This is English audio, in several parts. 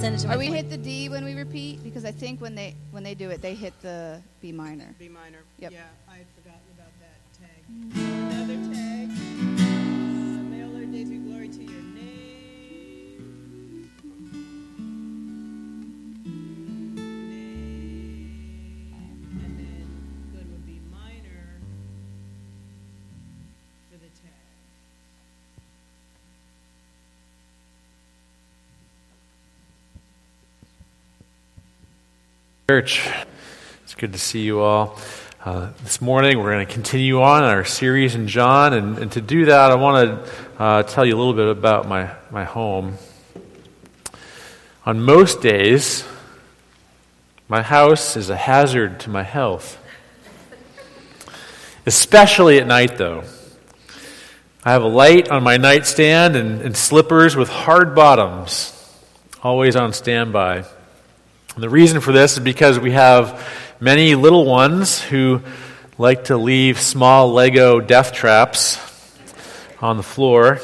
send it to my Are we point. hit the D when we repeat? Because I think when they when they do it, they hit the B minor. B minor. Yep. Yeah, I had forgotten about that tag. Mm. Another Church, it's good to see you all. Uh, this morning, we're going to continue on our series in John, and, and to do that, I want to uh, tell you a little bit about my, my home. On most days, my house is a hazard to my health, especially at night, though. I have a light on my nightstand and, and slippers with hard bottoms, always on standby. And the reason for this is because we have many little ones who like to leave small Lego death traps on the floor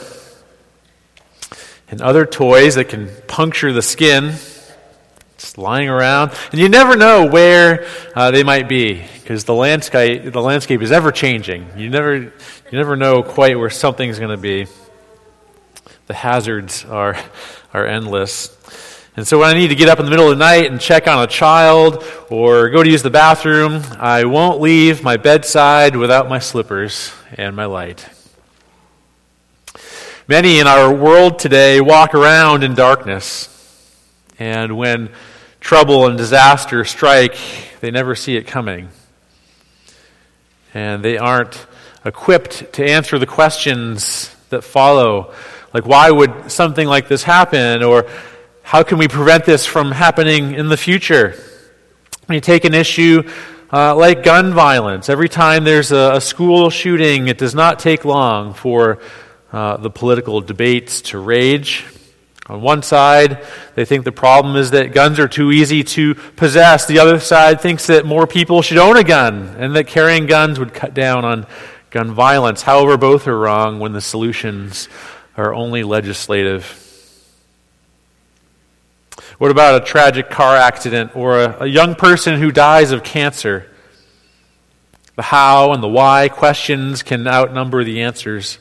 and other toys that can puncture the skin just lying around. And you never know where uh, they might be because the landscape, the landscape is ever changing. You never, you never know quite where something's going to be. The hazards are, are endless. And so when I need to get up in the middle of the night and check on a child or go to use the bathroom, I won't leave my bedside without my slippers and my light. Many in our world today walk around in darkness. And when trouble and disaster strike, they never see it coming. And they aren't equipped to answer the questions that follow. Like, why would something like this happen? Or how can we prevent this from happening in the future? When you take an issue uh, like gun violence, every time there's a, a, school shooting, it does not take long for uh, the political debates to rage. On one side, they think the problem is that guns are too easy to possess. The other side thinks that more people should own a gun and that carrying guns would cut down on gun violence. However, both are wrong when the solutions are only legislative. What about a tragic car accident or a, a, young person who dies of cancer? The how and the why questions can outnumber the answers.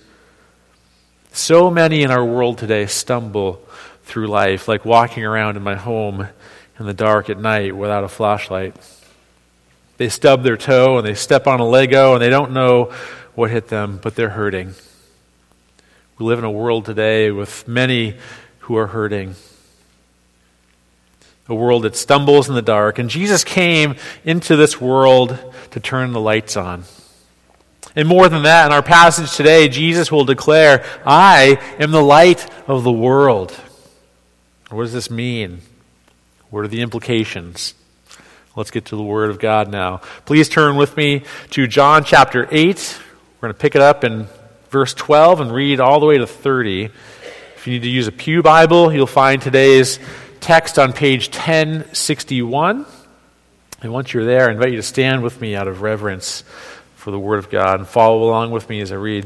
So many in our world today stumble through life, like walking around in my home in the dark at night without a flashlight. They stub their toe and they step on a Lego and they don't know what hit them, but they're hurting. We live in a world today with many who are hurting a world that stumbles in the dark. And Jesus came into this world to turn the lights on. And more than that, in our passage today, Jesus will declare, I am the light of the world. What does this mean? What are the implications? Let's get to the Word of God now. Please turn with me to John chapter 8. We're going to pick it up in verse 12 and read all the way to 30. If you need to use a Pew Bible, you'll find today's text on page 1061. And once you're there, I invite you to stand with me out of reverence for the Word of God and follow along with me as I read.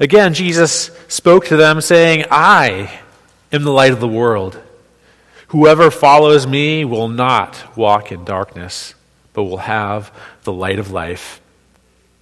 Again, Jesus spoke to them, saying, I am the light of the world. Whoever follows me will not walk in darkness, but will have the light of life.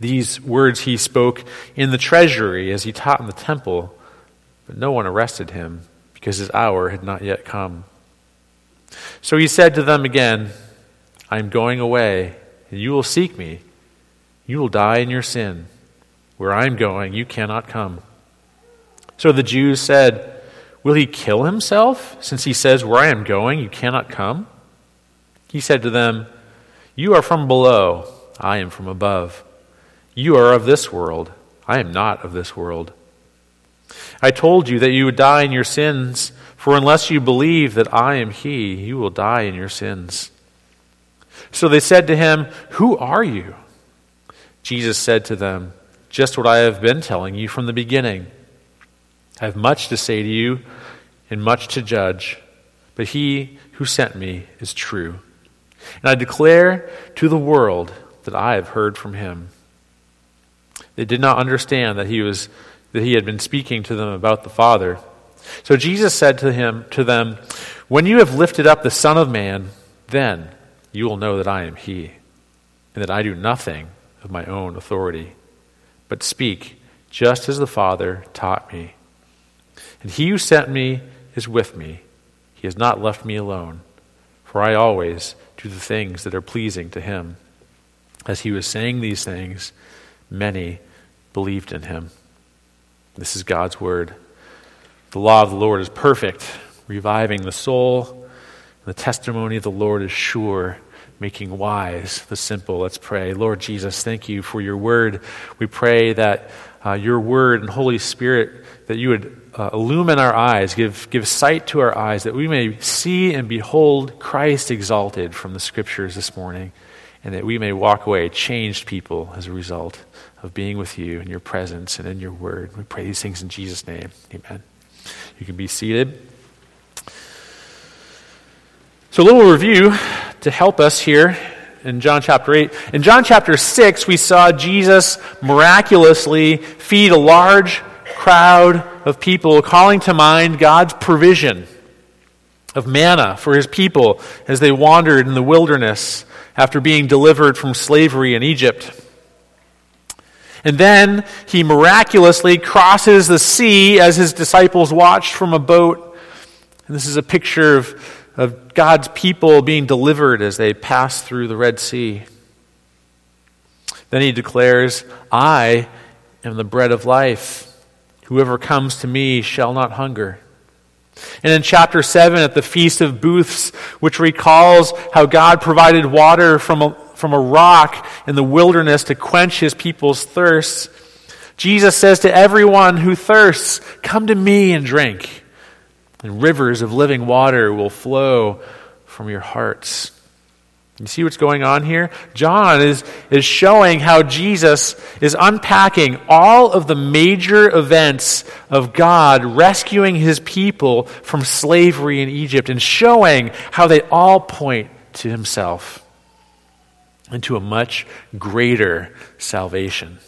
These words he spoke in the treasury as he taught in the temple, but no one arrested him because his hour had not yet come. So he said to them again, I am going away, and you will seek me. You will die in your sin. Where I am going, you cannot come. So the Jews said, Will he kill himself, since he says, Where I am going, you cannot come? He said to them, You are from below, I am from above. You are of this world. I am not of this world. I told you that you would die in your sins, for unless you believe that I am He, you will die in your sins. So they said to him, Who are you? Jesus said to them, Just what I have been telling you from the beginning. I have much to say to you and much to judge, but He who sent me is true. And I declare to the world that I have heard from Him. They did not understand that he was that he had been speaking to them about the Father. So Jesus said to him to them, "When you have lifted up the Son of man, then you will know that I am he, and that I do nothing of my own authority, but speak just as the Father taught me. And he who sent me is with me. He has not left me alone, for I always do the things that are pleasing to him." As he was saying these things, many believed in him. This is God's word. The law of the Lord is perfect, reviving the soul. The testimony of the Lord is sure, making wise the simple. Let's pray. Lord Jesus, thank you for your word. We pray that uh, your word and Holy Spirit, that you would uh, illumine our eyes, give, give sight to our eyes, that we may see and behold Christ exalted from the scriptures this morning, and that we may walk away changed people as a result of being with you in your presence and in your word. We pray these things in Jesus' name. Amen. You can be seated. So, a little review to help us here in John chapter 8. In John chapter 6, we saw Jesus miraculously feed a large crowd of people, calling to mind God's provision of manna for his people as they wandered in the wilderness after being delivered from slavery in Egypt. And then he miraculously crosses the sea as his disciples watched from a boat. And this is a picture of, of God's people being delivered as they pass through the Red Sea. Then he declares, I am the bread of life. Whoever comes to me shall not hunger. And in chapter 7, at the Feast of Booths, which recalls how God provided water from a, from a rock in the wilderness to quench his people's thirst, Jesus says to everyone who thirsts, Come to me and drink, and rivers of living water will flow from your hearts. You see what's going on here? John is, is showing how Jesus is unpacking all of the major events of God rescuing his people from slavery in Egypt and showing how they all point to himself and to a much greater salvation.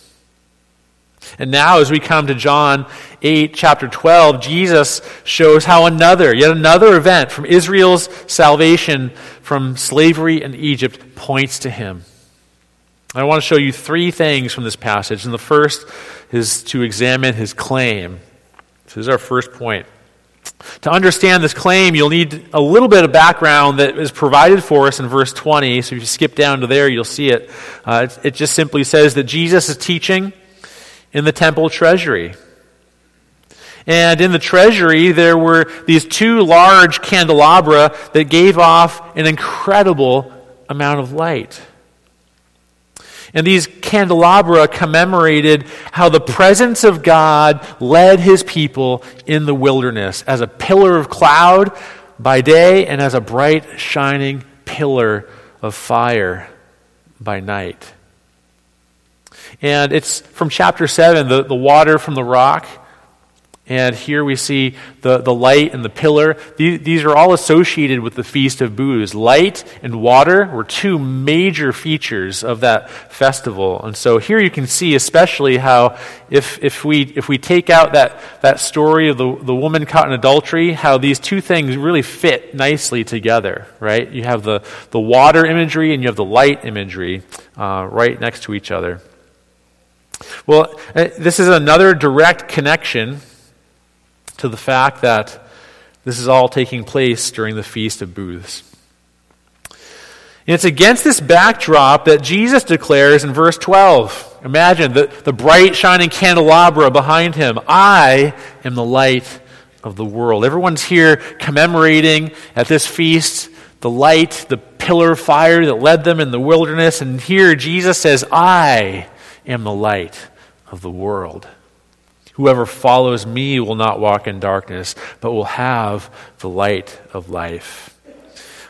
And now, as we come to John 8, chapter 12, Jesus shows how another, yet another event from Israel's salvation from slavery in Egypt points to him. I want to show you three things from this passage. And the first is to examine his claim. So, this is our first point. To understand this claim, you'll need a little bit of background that is provided for us in verse 20. So, if you skip down to there, you'll see it. Uh, it, it just simply says that Jesus is teaching in the temple treasury. And in the treasury, there were these two large candelabra that gave off an incredible amount of light. And these candelabra commemorated how the presence of God led his people in the wilderness as a pillar of cloud by day and as a bright, shining pillar of fire by night. And it's from chapter 7, the, the water from the rock. And here we see the, the light and the pillar. These, these are all associated with the Feast of Booths. Light and water were two major features of that festival. And so here you can see especially how if, if, we, if we take out that, that story of the, the woman caught in adultery, how these two things really fit nicely together, right? You have the, the water imagery and you have the light imagery uh, right next to each other. Well, uh, this is another direct connection to the fact that this is all taking place during the Feast of Booths. And it's against this backdrop that Jesus declares in verse 12. Imagine the, the bright, shining candelabra behind him. I am the light of the world. Everyone's here commemorating at this feast the light, the pillar of fire that led them in the wilderness. And here Jesus says, I am the light of the world. Whoever follows me will not walk in darkness, but will have the light of life.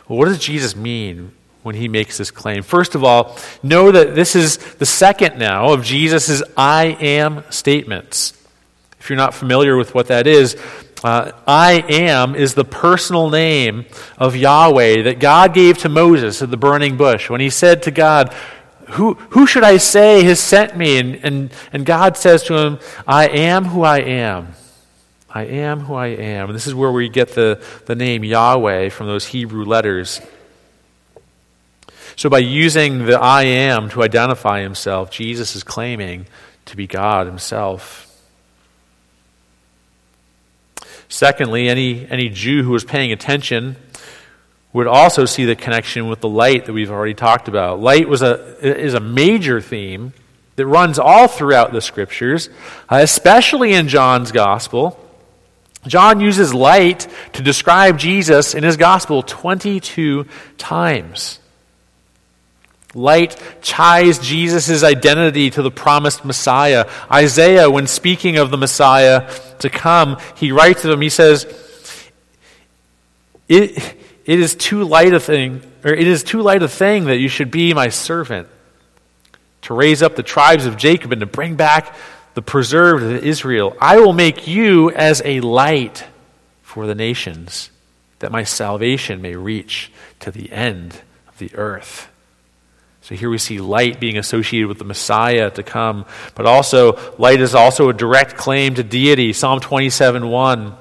Well, what does Jesus mean when he makes this claim? First of all, know that this is the second now of Jesus' I am statements. If you're not familiar with what that is, uh, I am is the personal name of Yahweh that God gave to Moses at the burning bush when he said to God, who, who should I say has sent me? And, and, and God says to him, I am who I am. I am who I am. And this is where we get the, the name Yahweh from those Hebrew letters. So, by using the I am to identify himself, Jesus is claiming to be God himself. Secondly, any, any Jew who was paying attention would also see the connection with the light that we've already talked about. Light was a, is a major theme that runs all throughout the scriptures, uh, especially in John's gospel. John uses light to describe Jesus in his gospel 22 times. Light ties Jesus' identity to the promised Messiah. Isaiah, when speaking of the Messiah to come, he writes of him, he says, it, it is too light a thing, or it is too light a thing that you should be my servant, to raise up the tribes of Jacob and to bring back the preserved of Israel. I will make you as a light for the nations, that my salvation may reach to the end of the earth. So here we see light being associated with the Messiah to come, but also light is also a direct claim to deity. Psalm 27 1.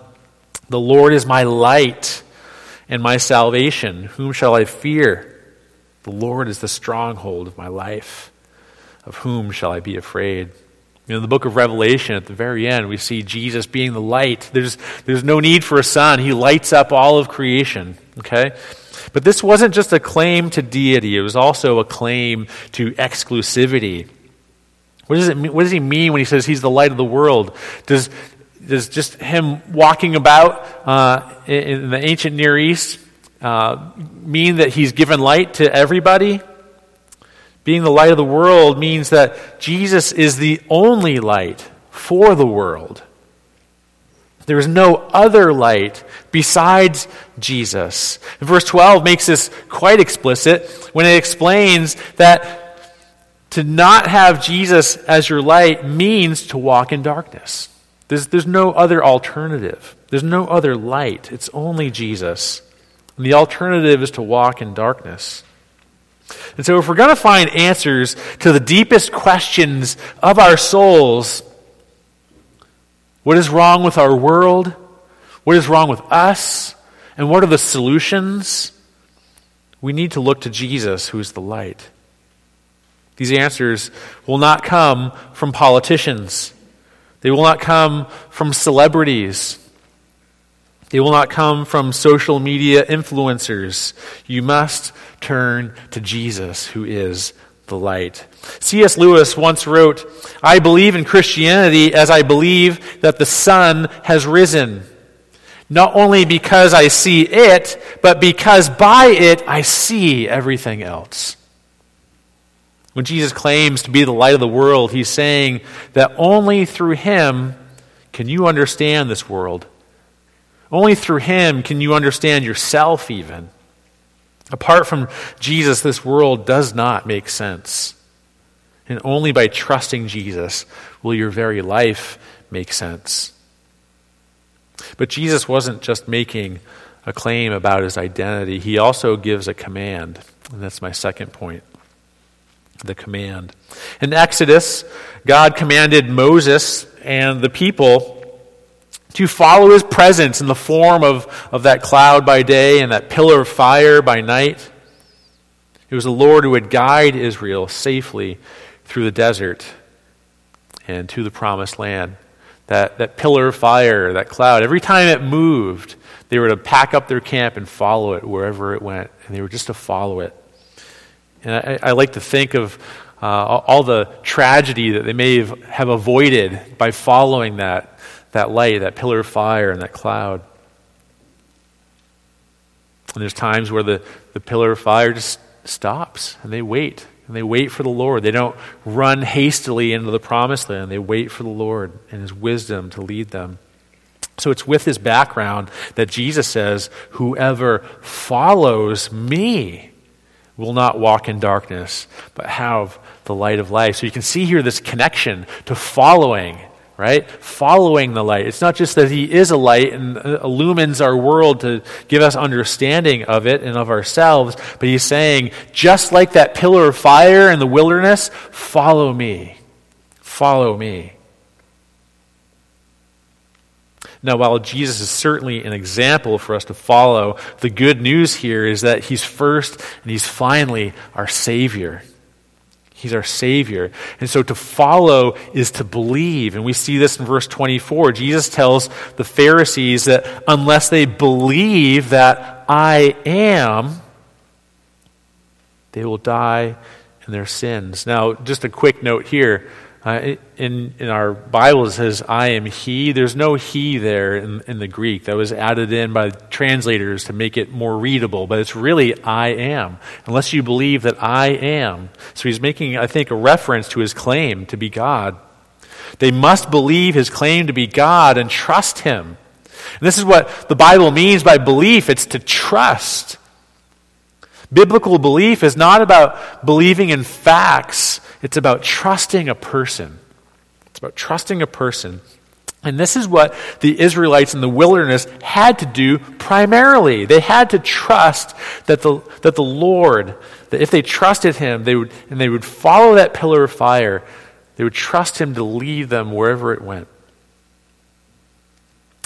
The Lord is my light and my salvation. Whom shall I fear? The Lord is the stronghold of my life. Of whom shall I be afraid? In the book of Revelation, at the very end, we see Jesus being the light. There's, there's no need for a sun. He lights up all of creation. Okay? But this wasn't just a claim to deity, it was also a claim to exclusivity. What does, it mean, what does he mean when he says he's the light of the world? Does, does just him walking about uh, in the ancient Near East uh, mean that he's given light to everybody? Being the light of the world means that Jesus is the only light for the world. There is no other light besides Jesus. And verse 12 makes this quite explicit when it explains that to not have Jesus as your light means to walk in darkness. There's, there's no other alternative. There's no other light. It's only Jesus. And the alternative is to walk in darkness. And so, if we're going to find answers to the deepest questions of our souls, what is wrong with our world? What is wrong with us? And what are the solutions? We need to look to Jesus, who is the light. These answers will not come from politicians. They will not come from celebrities. They will not come from social media influencers. You must turn to Jesus, who is the light. C.S. Lewis once wrote, I believe in Christianity as I believe that the sun has risen. Not only because I see it, but because by it I see everything else. When Jesus claims to be the light of the world, he's saying that only through him can you understand this world. Only through him can you understand yourself, even. Apart from Jesus, this world does not make sense. And only by trusting Jesus will your very life make sense. But Jesus wasn't just making a claim about his identity, he also gives a command. And that's my second point the command. In Exodus, God commanded Moses and the people to follow his presence in the form of, of that cloud by day and that pillar of fire by night. It was the Lord who would guide Israel safely through the desert and to the promised land. That, that pillar of fire, that cloud, every time it moved, they were to pack up their camp and follow it wherever it went. And they were just to follow it. And I, I like to think of uh, all the tragedy that they may have, have avoided by following that, that light, that pillar of fire, and that cloud. And there's times where the, the pillar of fire just stops and they wait. And they wait for the Lord. They don't run hastily into the promised land. They wait for the Lord and his wisdom to lead them. So it's with this background that Jesus says, Whoever follows me will not walk in darkness, but have the light of life. So you can see here this connection to following right? Following the light. It's not just that He is a light and illumines our world to give us understanding of it and of ourselves, but He's saying, just like that pillar of fire in the wilderness, follow me. Follow me. Now, while Jesus is certainly an example for us to follow, the good news here is that He's first and He's finally our Savior. He's our Savior. And so to follow is to believe. And we see this in verse 24. Jesus tells the Pharisees that unless they believe that I am, they will die in their sins. Now, just a quick note here. Uh, in, in our Bible, it says, I am He. There's no He there in, in the Greek. That was added in by translators to make it more readable, but it's really I am, unless you believe that I am. So he's making, I think, a reference to his claim to be God. They must believe his claim to be God and trust him. And this is what the Bible means by belief it's to trust. Biblical belief is not about believing in facts it's about trusting a person. It's about trusting a person. And this is what the Israelites in the wilderness had to do primarily. They had to trust that the, that the Lord, that if they trusted Him, they would, and they would follow that pillar of fire, they would trust Him to lead them wherever it went.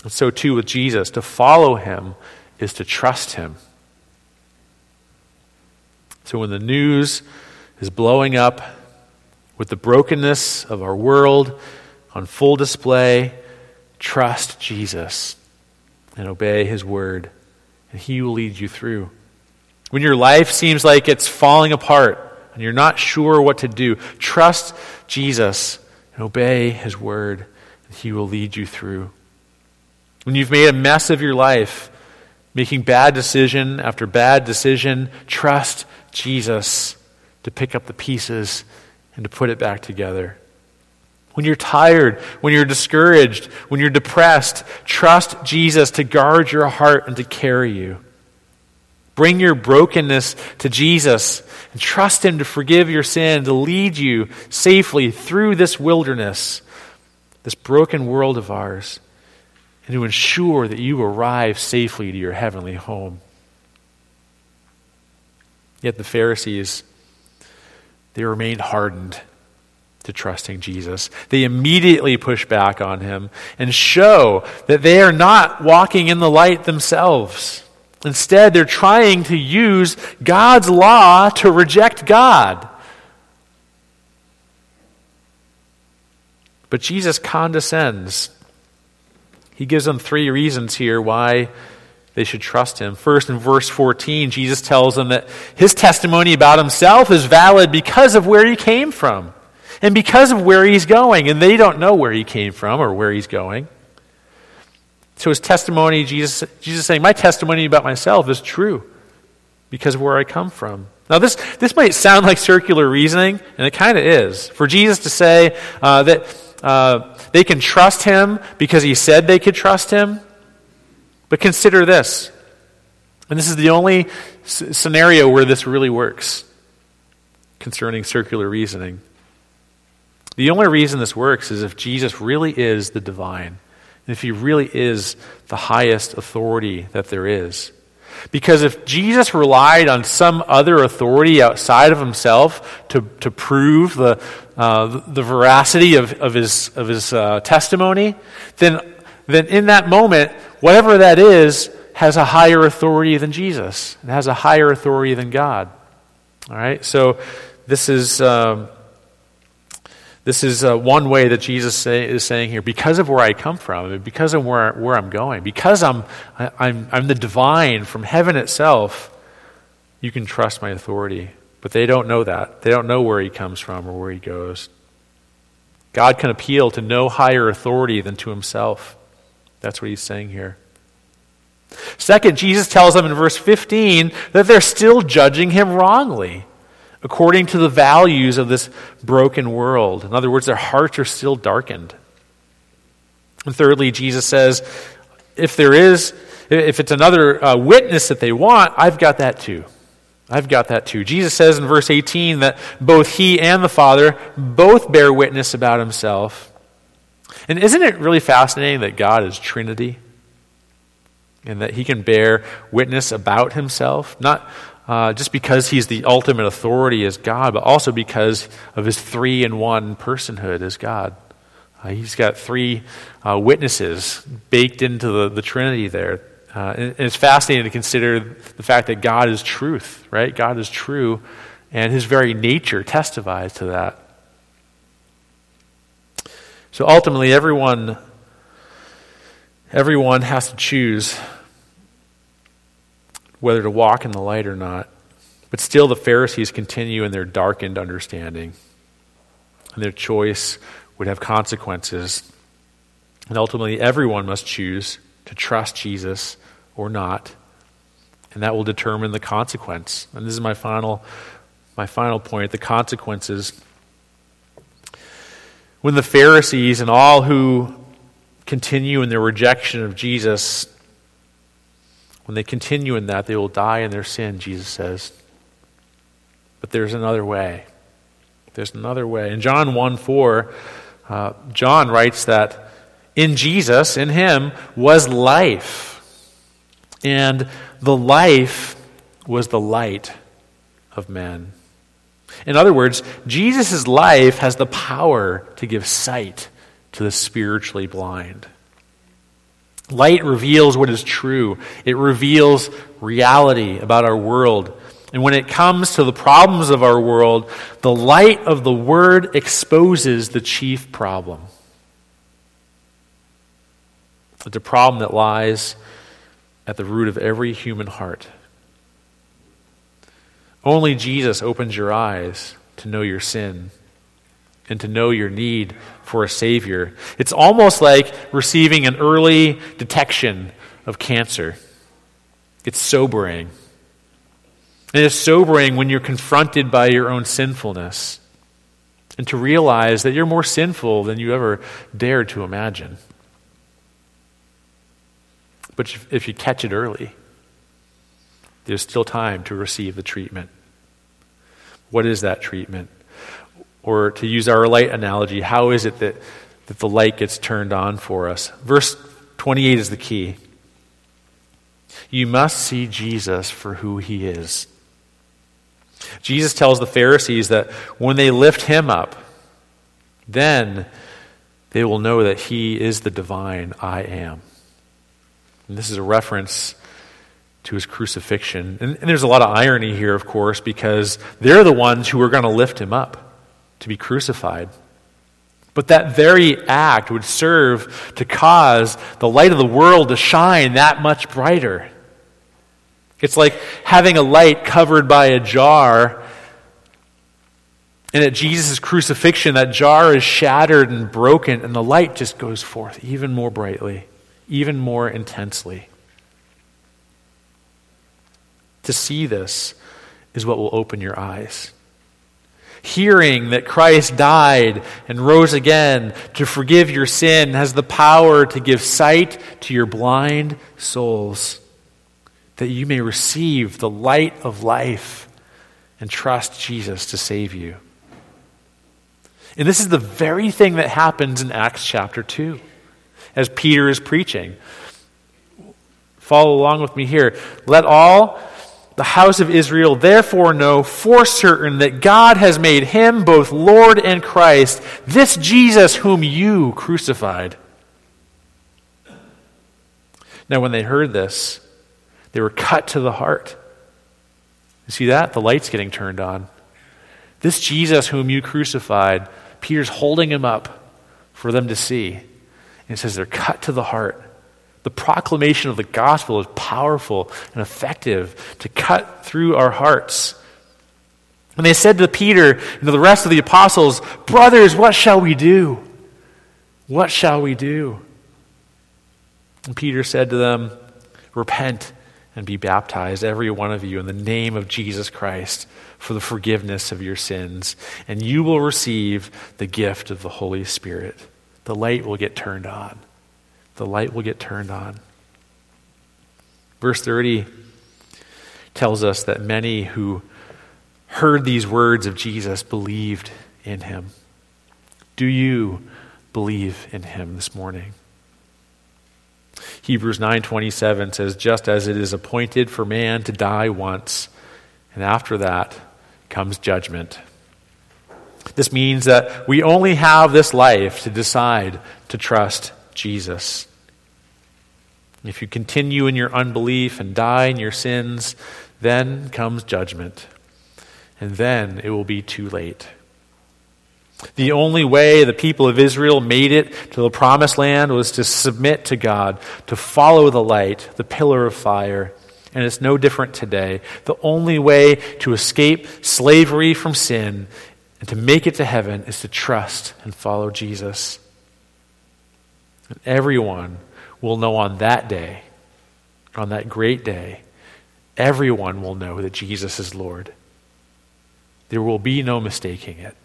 And so, too, with Jesus, to follow Him is to trust Him. So, when the news is blowing up with the brokenness of our world on full display, trust Jesus and obey his word, and he will lead you through. When your life seems like it's falling apart and you're not sure what to do, trust Jesus and obey his word, and he will lead you through. When you've made a mess of your life, making bad decision after bad decision, trust Jesus to pick up the pieces and to put it back together. When you're tired, when you're discouraged, when you're depressed, trust Jesus to guard your heart and to carry you. Bring your brokenness to Jesus and trust Him to forgive your sin, to lead you safely through this wilderness, this broken world of ours, and to ensure that you arrive safely to your heavenly home. Yet the Pharisees, they remained hardened to trusting Jesus. They immediately push back on him and show that they are not walking in the light themselves. Instead, they're trying to use God's law to reject God. But Jesus condescends. He gives them three reasons here why they should trust him. First, in verse 14, Jesus tells them that his testimony about himself is valid because of where he came from and because of where he's going. And they don't know where he came from or where he's going. So his testimony, Jesus, Jesus saying, My testimony about myself is true because of where I come from. Now, this, this might sound like circular reasoning, and it kind of is. For Jesus to say uh, that uh, they can trust him because he said they could trust him, but consider this, and this is the only s- scenario where this really works concerning circular reasoning. The only reason this works is if Jesus really is the divine, and if he really is the highest authority that there is. Because if Jesus relied on some other authority outside of himself to, to prove the, uh, the veracity of, of his, of his uh, testimony, then, then in that moment, whatever that is has a higher authority than Jesus. It has a higher authority than God. All right? So this is. Um, This is uh, one way that Jesus say, is saying here, because of where I come from, and because of where, where I'm going, because I'm, I, I'm, I'm the divine from heaven itself, you can trust my authority. But they don't know that. They don't know where he comes from or where he goes. God can appeal to no higher authority than to himself. That's what he's saying here. Second, Jesus tells them in verse 15 that they're still judging him wrongly according to the values of this broken world. In other words, their hearts are still darkened. And thirdly, Jesus says, if there is, if it's another uh, witness that they want, I've got that too. I've got that too. Jesus says in verse 18 that both he and the Father both bear witness about himself. And isn't it really fascinating that God is Trinity? And that he can bear witness about himself? Not uh, just because he's the ultimate authority as God, but also because of his three in one personhood as God. Uh, he's got three uh, witnesses baked into the, the Trinity there. Uh, and, and it's fascinating to consider the fact that God is truth, right? God is true, and his very nature testifies to that. So ultimately, everyone, everyone has to choose whether to walk in the light or not. But still, the Pharisees continue in their darkened understanding, and their choice would have consequences. And ultimately, everyone must choose to trust Jesus or not, and that will determine the consequence. And this is my final, my final point the consequences. When the Pharisees and all who continue in their rejection of Jesus when they continue in that, they will die in their sin, Jesus says. But there's another way. There's another way. In John 1 4, uh, John writes that in Jesus, in him, was life. And the life was the light of men. In other words, Jesus' life has the power to give sight to the spiritually blind. Light reveals what is true, it reveals reality about our world. And when it comes to the problems of our world, the light of the Word exposes the chief problem. It's a problem that lies at the root of every human heart. Only Jesus opens your eyes to know your sin and to know your need for a Savior. It's almost like receiving an early detection of cancer. It's sobering. And it's sobering when you're confronted by your own sinfulness and to realize that you're more sinful than you ever dared to imagine. But if you catch it early, there's still time to receive the treatment. What is that treatment? Or to use our light analogy, how is it that, that the light gets turned on for us? Verse 28 is the key. You must see Jesus for who he is. Jesus tells the Pharisees that when they lift him up, then they will know that he is the divine I am. And this is a reference to his crucifixion. And, and there's a lot of irony here, of course, because they're the ones who are going to lift him up to be crucified. But that very act would serve to cause the light of the world to shine that much brighter. It's like having a light covered by a jar. And at Jesus' crucifixion, that jar is shattered and broken, and the light just goes forth even more brightly, even more intensely. To see this is what will open your eyes hearing that Christ died and rose again to forgive your sin has the power to give sight to your blind souls, that you may receive the light of life and trust Jesus to save you. And this is the very thing that happens in Acts chapter 2 as Peter is preaching. Follow along with me here. Let all the house of Israel therefore know for certain that God has made him both Lord and Christ, this Jesus whom you crucified. Now, when they heard this, they were cut to the heart. You see that? The light's getting turned on. This Jesus whom you crucified, Peter's holding him up for them to see. And it says they're cut to the heart. The proclamation of the gospel is powerful and effective to cut through our hearts. And they said to Peter and to the rest of the apostles, Brothers, what shall we do? What shall we do? And Peter said to them, Repent and be baptized, every one of you, in the name of Jesus Christ for the forgiveness of your sins, and you will receive the gift of the Holy Spirit. The light will get turned on. The light will get turned on. Verse 30 tells us that many who heard these words of Jesus believed in him. Do you believe in him this morning? Hebrews 9:27 says just as it is appointed for man to die once and after that comes judgment. This means that we only have this life to decide to trust Jesus. If you continue in your unbelief and die in your sins, then comes judgment. And then it will be too late. The only way the people of Israel made it to the promised land was to submit to God, to follow the light, the pillar of fire. And it's no different today. The only way to escape slavery from sin and to make it to heaven is to trust and follow Jesus. And everyone will know on that day, on that great day, everyone will know that Jesus is Lord. There will be no mistaking it.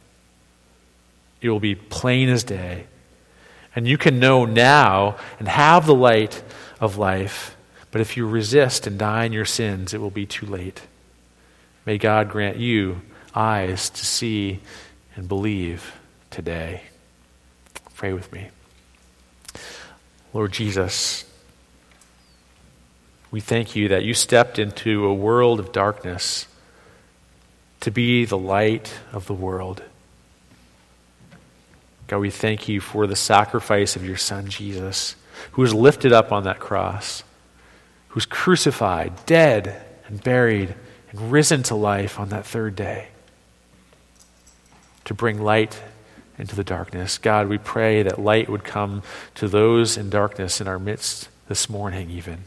It will be plain as day. And you can know now and have the light of life, but if you resist and die in your sins, it will be too late. May God grant you eyes to see and believe today. Pray with me. Lord Jesus, we thank you that you stepped into a world of darkness to be the light of the world. God, we thank you for the sacrifice of your Son, Jesus, who was lifted up on that cross, who was crucified, dead, and buried, and risen to life on that third day to bring light into the darkness. God, we pray that light would come to those in darkness in our midst this morning, even.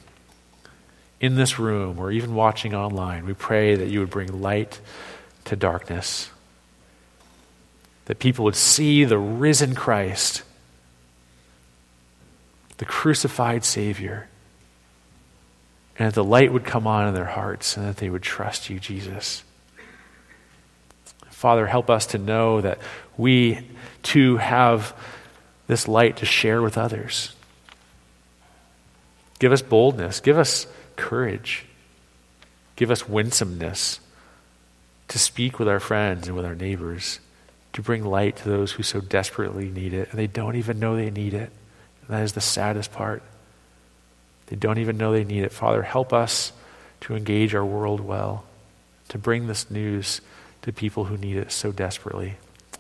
In this room, or even watching online, we pray that you would bring light to darkness that people would see the risen Christ, the crucified Savior, and that the light would come on in their hearts and that they would trust you, Jesus. Father, help us to know that we too have this light to share with others. Give us boldness, give us courage, give us winsomeness to speak with our friends and with our neighbors to bring light to those who so desperately need it, and they don't even know they need it. And that is the saddest part. They don't even know they need it. Father, help us to engage our world well, to bring this news to people who need it so desperately.